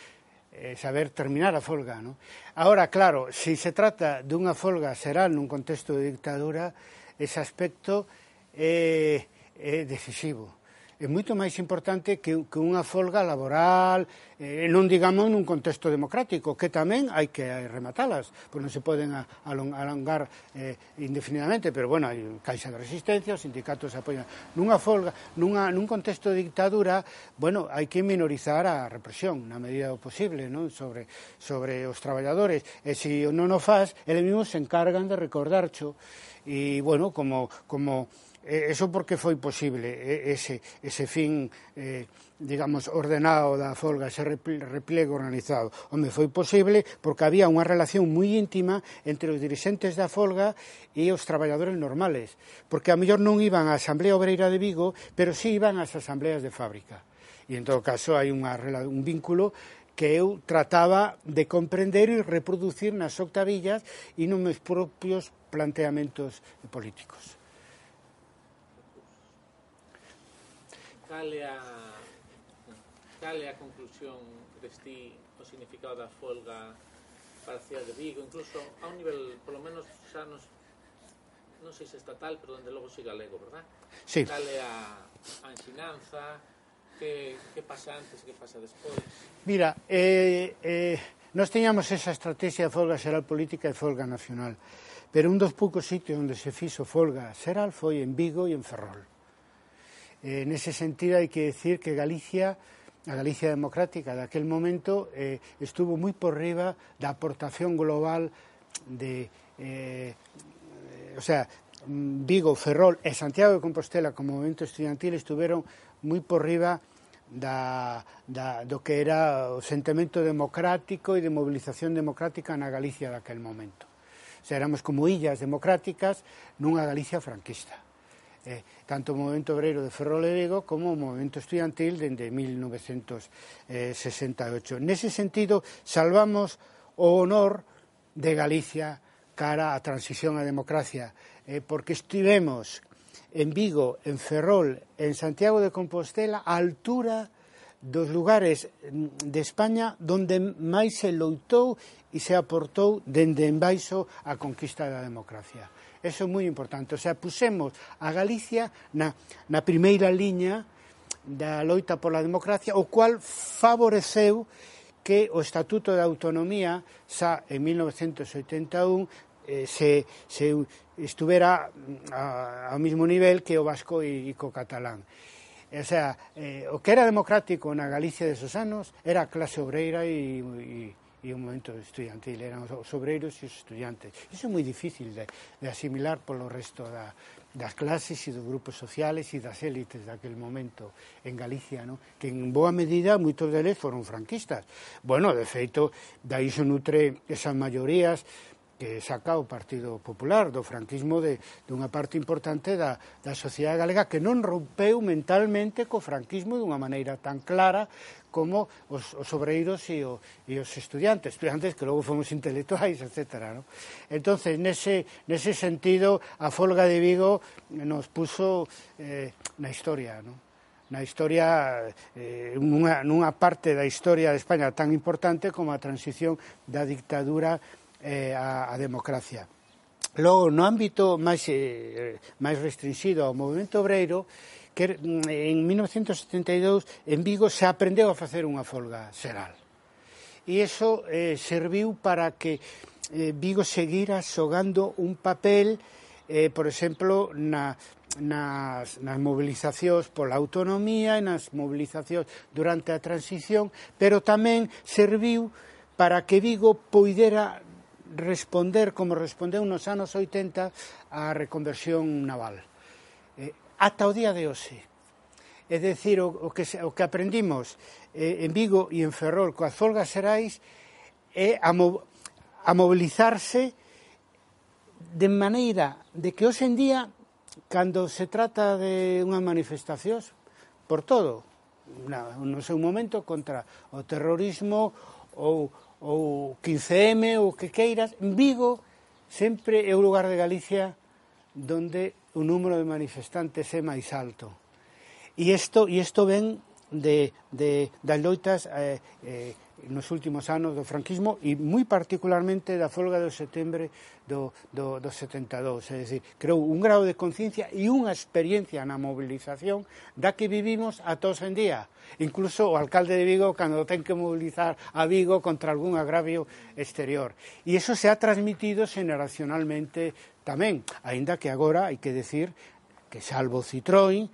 eh, saber terminar a folga non? ahora claro, se si se trata dunha folga será nun contexto de dictadura ese aspecto é, é decisivo é moito máis importante que, que unha folga laboral, eh, non digamos nun contexto democrático, que tamén hai que rematalas, pois non se poden alongar eh, indefinidamente, pero bueno, hai caixa de resistencia, os sindicatos apoian. Nunha folga, nunha, nun contexto de dictadura, bueno, hai que minorizar a represión na medida do posible, non? Sobre, sobre os traballadores. E se non o faz, eles mesmos se encargan de recordarcho. E, bueno, como, como eh, eso porque foi posible ese, ese fin eh, digamos, ordenado da folga, ese replego organizado. Onde foi posible porque había unha relación moi íntima entre os dirigentes da folga e os traballadores normales, porque a mellor non iban á Asamblea Obreira de Vigo, pero sí iban ás asambleas de fábrica. E en todo caso hai unha, un vínculo que eu trataba de comprender e reproducir nas octavillas e nos meus propios planteamentos políticos. cal é a cal é a conclusión deste o significado da folga para a cidade de Vigo, incluso a un nivel, polo menos xa nos non sei se estatal, pero onde logo siga galego, verdad? Sí. Cal é a, a ensinanza, que, que pasa antes, que pasa despois? Mira, eh, eh, nós teñamos esa estrategia de folga xeral política e folga nacional, pero un dos poucos sitios onde se fixo folga xeral foi en Vigo e en Ferrol. Eh, en ese sentido hay que decir que Galicia a Galicia democrática de aquel momento eh, estuvo moi por riba da aportación global de eh, o sea, mm, Vigo, Ferrol e Santiago de Compostela como movimento estudiantil estuveron moi por riba da, da, do que era o sentimento democrático e de mobilización democrática na Galicia daquel momento. O sea, éramos como illas democráticas nunha Galicia franquista eh, tanto o movimento obreiro de Vigo como o movimento estudiantil dende 1968. Nese sentido, salvamos o honor de Galicia cara a transición á democracia, eh, porque estivemos en Vigo, en Ferrol, en Santiago de Compostela, a altura dos lugares mm, de España donde máis se loitou e se aportou dende en baixo a conquista da democracia. Eso é moi importante. O sea, pusemos a Galicia na, na primeira liña da loita pola democracia, o cual favoreceu que o Estatuto de Autonomía xa en 1981 eh, se, se estuvera mm, a, ao mesmo nivel que o vasco e, e co catalán. O sea, eh, o que era democrático na Galicia de esos anos era a clase obreira e, e e un momento estudiantil, eran os obreiros e os estudiantes. Iso é moi difícil de, de asimilar polo resto da, das clases e dos grupos sociales e das élites daquel momento en Galicia, no? que en boa medida moitos deles foron franquistas. Bueno, de feito, dai iso nutre esas maiorías que saca o Partido Popular, do franquismo de, de unha parte importante da, da sociedade galega que non rompeu mentalmente co franquismo dunha maneira tan clara como os, os obreiros e, o, e os estudiantes, estudiantes que logo fomos intelectuais, etc. ¿no? Entonces, nese, nese sentido, a folga de Vigo nos puso eh, na historia, ¿no? na historia, eh, nunha, nunha parte da historia de España tan importante como a transición da dictadura eh, a, a democracia. Logo, no ámbito máis, eh, máis restringido ao movimento obreiro, que mm, en 1972 en Vigo se aprendeu a facer unha folga xeral. E iso eh, serviu para que eh, Vigo seguira xogando un papel, eh, por exemplo, na, nas, nas movilizacións pola autonomía e nas movilizacións durante a transición, pero tamén serviu para que Vigo poidera responder como respondeu nos anos 80 á reconversión naval. Eh, ata o día de hoxe. É dicir, o, o, que, o que aprendimos eh, en Vigo e en Ferrol coas folgas serais é a, mo, a mobilizarse de maneira de que hoxe en día cando se trata de unha manifestacións por todo, na, no seu momento contra o terrorismo ou ou 15M, ou que queiras, Vigo sempre é o lugar de Galicia donde o número de manifestantes é máis alto. E isto, e isto ven de, de, das loitas eh, eh, nos últimos anos do franquismo e moi particularmente da folga do setembro do, do, do 72 é dicir, creou un grau de conciencia e unha experiencia na movilización da que vivimos a todos en día. Incluso o alcalde de Vigo cando ten que movilizar a Vigo contra algún agravio exterior. E iso se ha transmitido generacionalmente tamén aínda que agora hai que decir que salvo Citroën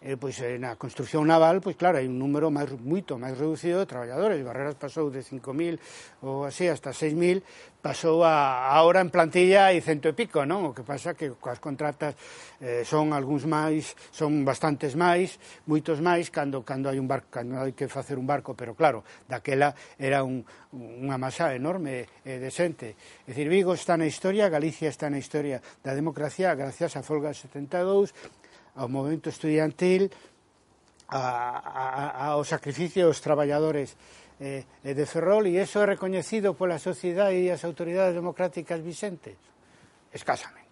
eh, pois eh, na construcción naval, pois claro, hai un número máis moito máis reducido de traballadores. Barreras pasou de 5.000 ou así hasta 6.000, pasou a agora en plantilla e cento e pico, non? O que pasa que coas contratas eh, son algúns máis, son bastantes máis, moitos máis cando cando hai un barco, cando hai que facer un barco, pero claro, daquela era un unha masa enorme eh, de xente. É dicir, Vigo está na historia, Galicia está na historia da democracia gracias a Folga 72, ao movimento estudiantil a, a, ao sacrificio dos traballadores eh, eh de Ferrol e iso é recoñecido pola sociedade e as autoridades democráticas vixentes? escasamente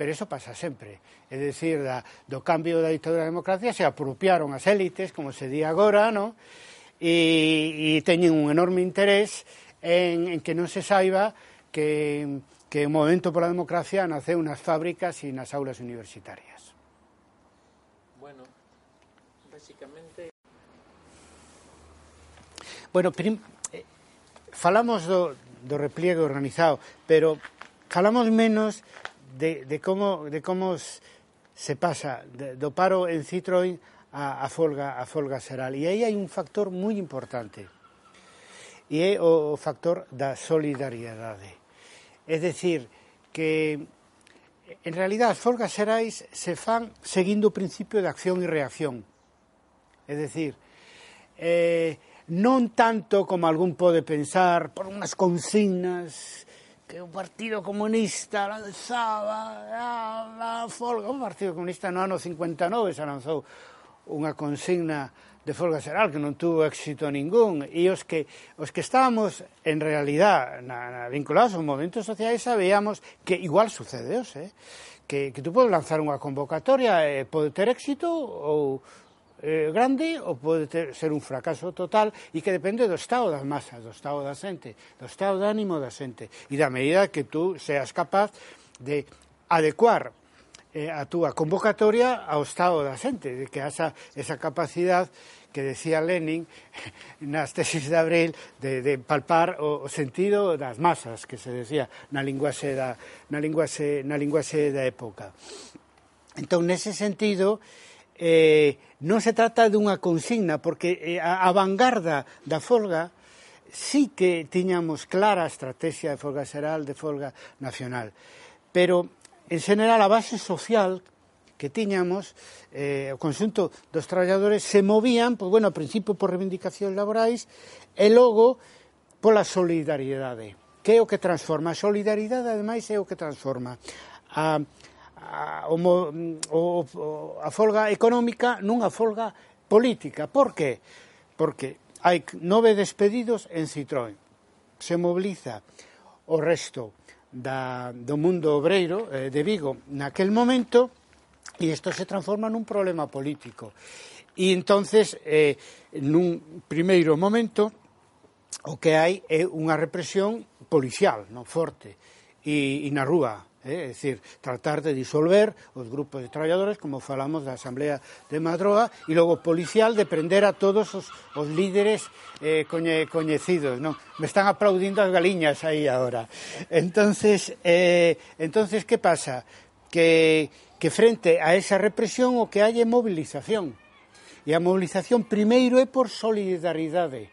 pero eso pasa sempre. É dicir, da, do cambio da ditadura da democracia se apropiaron as élites, como se di agora, no? e, e teñen un enorme interés en, en que non se saiba que, que o movimento pola democracia naceu nas fábricas e nas aulas universitarias. prácticamente. Bueno, prim, eh, falamos do, do repliegue organizado, pero falamos menos de, de como de como se pasa de, do paro en Citroën a, a folga a folga xeral. E aí hai un factor moi importante. E é o, o factor da solidariedade. É dicir, que en realidad as folgas xerais se fan seguindo o principio de acción e reacción. É decir, eh, non tanto como algún pode pensar por unhas consignas que o Partido Comunista lanzaba a, a folga. O Partido Comunista no ano 59 se lanzou unha consigna de folga xeral que non tuvo éxito ningún e os que, os que estábamos en realidad na, na, vinculados aos movimentos sociais sabíamos que igual sucede, eh? que, que tú podes lanzar unha convocatoria e eh, pode ter éxito ou eh, grande ou pode ter, ser un fracaso total e que depende do estado das masas, do estado da xente, do estado de ánimo da xente e da medida que tú seas capaz de adecuar eh, a túa convocatoria ao estado da xente, de que haxa esa capacidade que decía Lenin (laughs) nas tesis de abril de, de palpar o, o sentido das masas que se decía na linguaxe da na linguaxe na linguaxe da época. Entón nese sentido, eh, eh, non se trata dunha consigna, porque eh, a, a vanguarda da folga sí que tiñamos clara a estrategia de folga xeral, de folga nacional. Pero, en general, a base social que tiñamos, eh, o conxunto dos traballadores se movían, pois, bueno, ao principio por reivindicacións laborais e logo pola solidariedade, que é o que transforma. A solidariedade, ademais, é o que transforma. A, ah, a, o, o, a folga económica nunha folga política. Por que? Porque hai nove despedidos en Citroën. Se mobiliza o resto da, do mundo obreiro eh, de Vigo naquel momento e isto se transforma nun problema político. E entonces, eh, nun primeiro momento, o que hai é unha represión policial, non forte, e, e na rúa, Eh, é, é dicir, tratar de disolver os grupos de traballadores, como falamos da Asamblea de Madroa, e logo policial de prender a todos os, os líderes eh, coñe, coñecidos. Non? Me están aplaudindo as galiñas aí agora. Entonces, eh, entonces que pasa? Que, que frente a esa represión o que hai é movilización. E a movilización primeiro é por solidaridade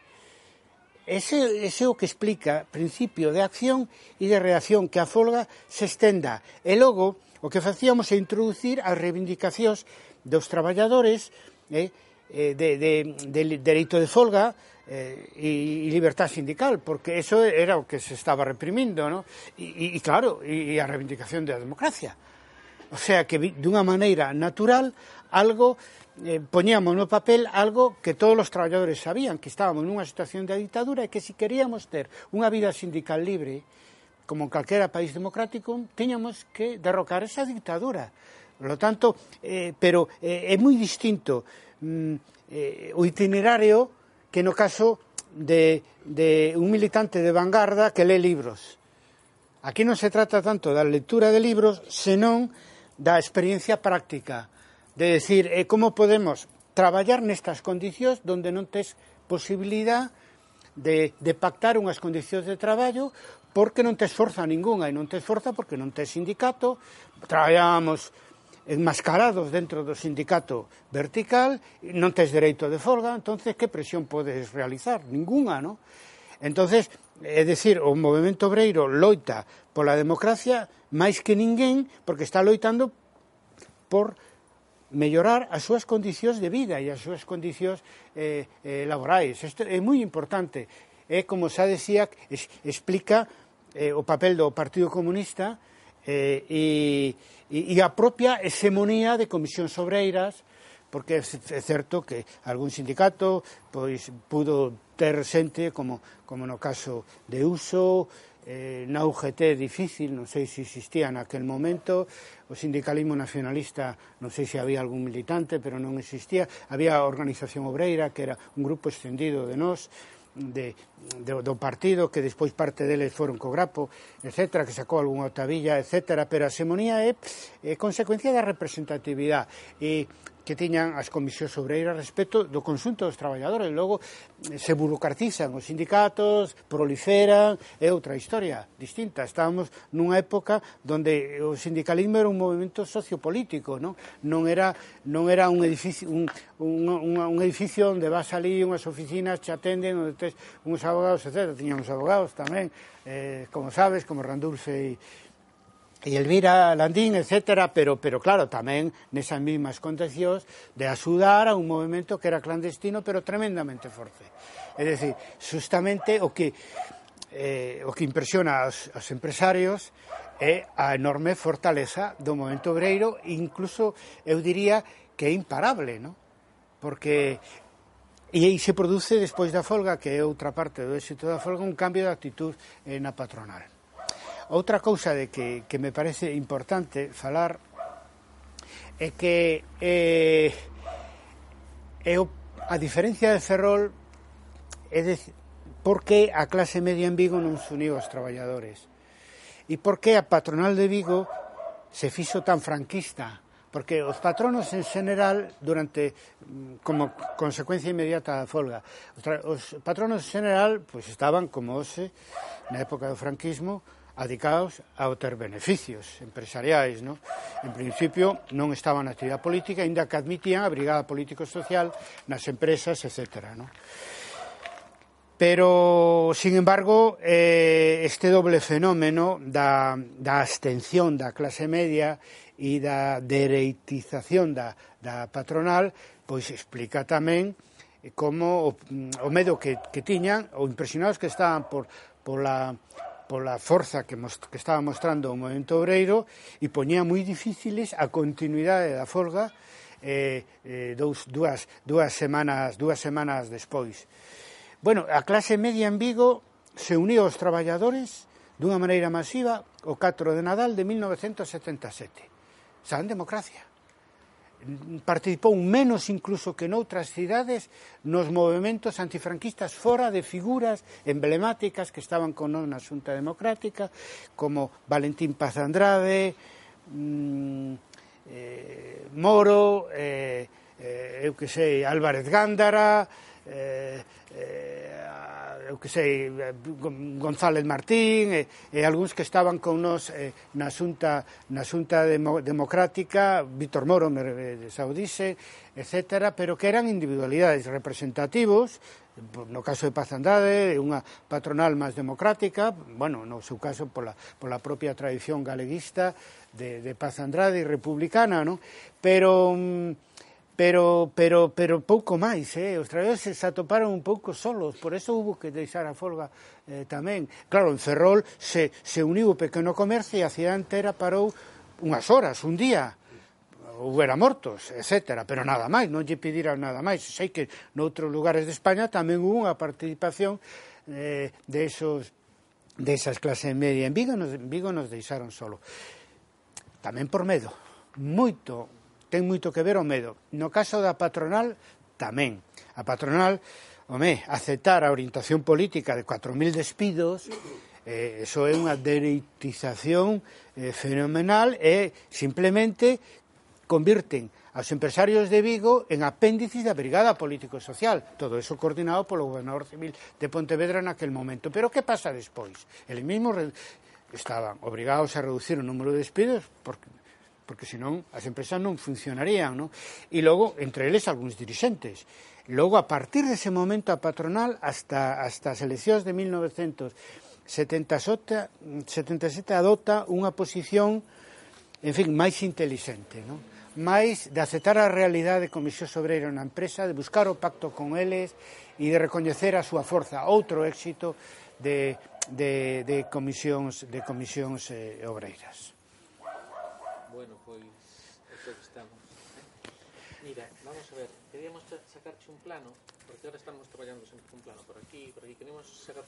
Ese, ese o que explica principio de acción e de reacción que a folga se estenda. E logo, o que facíamos é introducir as reivindicacións dos traballadores eh, eh, de, de, de dereito de folga eh, e, e libertad sindical, porque eso era o que se estaba reprimindo, ¿no? e, e claro, e, e a reivindicación da democracia. O sea que dunha maneira natural algo eh, poñíamos no papel algo que todos os traballadores sabían, que estábamos nunha situación de ditadura e que se si queríamos ter unha vida sindical libre, como en calquera país democrático, teñamos que derrocar esa dictadura. Por lo tanto, eh, pero eh, é moi distinto mm, eh, o itinerario que no caso de, de un militante de vanguarda que lee libros. Aquí non se trata tanto da lectura de libros, senón da experiencia práctica de decir eh, como podemos traballar nestas condicións donde non tes posibilidad de, de pactar unhas condicións de traballo porque non tes forza ningunha e non tes forza porque non tes sindicato traballamos enmascarados dentro do sindicato vertical non tes dereito de folga entonces que presión podes realizar? ninguna, non? entonces é dicir, o movimento obreiro loita pola democracia máis que ninguén porque está loitando por mellorar as súas condicións de vida e as súas condicións eh, eh, laborais. Isto é moi importante. É, como xa decía, es, explica eh, o papel do Partido Comunista eh, e, e, e a propia hegemonía de comisións obreiras, porque é certo que algún sindicato pois pudo ter xente como, como no caso de Uso, eh, na UGT difícil, non sei se existía naquel momento, o sindicalismo nacionalista, non sei se había algún militante, pero non existía, había a Organización Obreira, que era un grupo extendido de nós, de, de, do partido, que despois parte deles foron co Grapo, etc., que sacou algunha otavilla, etc., pero a semonía é, é consecuencia da representatividade. E que tiñan as comisións obreiras respecto do consunto dos traballadores. Logo, eh, se burocratizan os sindicatos, proliferan, é outra historia distinta. Estábamos nunha época onde o sindicalismo era un movimento sociopolítico, non, non, era, non era un edificio, un, un, un, un edificio onde vas ali, unhas oficinas te atenden, onde tes uns abogados, etc. Tiñamos abogados tamén, eh, como sabes, como Randulfe e e Elvira Landín, etcétera, pero, pero claro, tamén nesas mismas condicións de axudar a un movimento que era clandestino, pero tremendamente forte. É dicir, justamente o que eh, o que impresiona aos, aos empresarios é a enorme fortaleza do movimento obreiro, incluso eu diría que é imparable, ¿no? Porque e aí se produce despois da folga, que é outra parte do éxito da folga, un cambio de actitud eh, na patronal. Outra cousa de que, que me parece importante falar é que eh, eu, a diferencia de Ferrol é de, por que a clase media en Vigo non se uniu aos traballadores? E por que a patronal de Vigo se fixo tan franquista? Porque os patronos en general durante mm, como consecuencia inmediata da folga os, os patronos en general pois estaban como hoxe na época do franquismo adicados a obter beneficios empresariais. No? En principio, non estaban na actividade política, ainda que admitían a brigada político-social nas empresas, etc. No? Pero, sin embargo, eh, este doble fenómeno da, da abstención da clase media e da dereitización da, da patronal pois explica tamén como o, o medo que, que tiñan ou impresionados que estaban por, por la pola forza que, most, que estaba mostrando o movimento obreiro e poñía moi difíciles a continuidade da folga eh, eh, dous, dúas, dúas, semanas, dúas semanas despois. Bueno, a clase media en Vigo se uniu aos traballadores dunha maneira masiva o 4 de Nadal de 1977. San democracia participou menos incluso que noutras cidades nos movimentos antifranquistas fora de figuras emblemáticas que estaban con nós na Xunta Democrática como Valentín Paz Andrade mm, eh, Moro eh, eh, eu que sei Álvarez Gándara eh, eh, eu que sei, eh, González Martín e, e algúns que estaban con nos eh, na xunta, na xunta demo, democrática, Víctor Moro me, saudise, etc., pero que eran individualidades representativos, no caso de Paz Andade, unha patronal máis democrática, bueno, no seu caso pola, pola propia tradición galeguista de, de Paz Andrade e republicana, non? Pero... Mm, pero pero pero pouco máis, eh? os traballadores se atoparon un pouco solos, por eso hubo que deixar a folga eh, tamén. Claro, en Ferrol se, se uniu o pequeno comercio e a cidade entera parou unhas horas, un día, houbera mortos, etc. Pero nada máis, non lle pediran nada máis. Sei que noutros lugares de España tamén hubo unha participación eh, de esos desas de clases media. En Vigo nos, en Vigo nos deixaron solo. Tamén por medo. Moito, ten moito que ver o medo. No caso da patronal, tamén. A patronal, home, aceptar a orientación política de 4.000 despidos, eh, eso é unha dereitización eh, fenomenal e simplemente convirten aos empresarios de Vigo en apéndices da Brigada Político-Social, todo eso coordinado polo gobernador civil de Pontevedra naquel momento. Pero que pasa despois? El mismo estaban obrigados a reducir o número de despidos porque porque senón as empresas non funcionarían, non? E logo, entre eles, algúns dirixentes. Logo, a partir dese momento, a patronal, hasta, hasta as eleccións de 1977, 77 adopta unha posición, en fin, máis inteligente, non? máis de aceptar a realidade de Comisión Sobreira na empresa, de buscar o pacto con eles e de recoñecer a súa forza, outro éxito de, de, de comisións, de comisións eh, obreiras. Un plano, porque ahora estamos traballando sempre un plano por aquí, por aquí, queremos sacar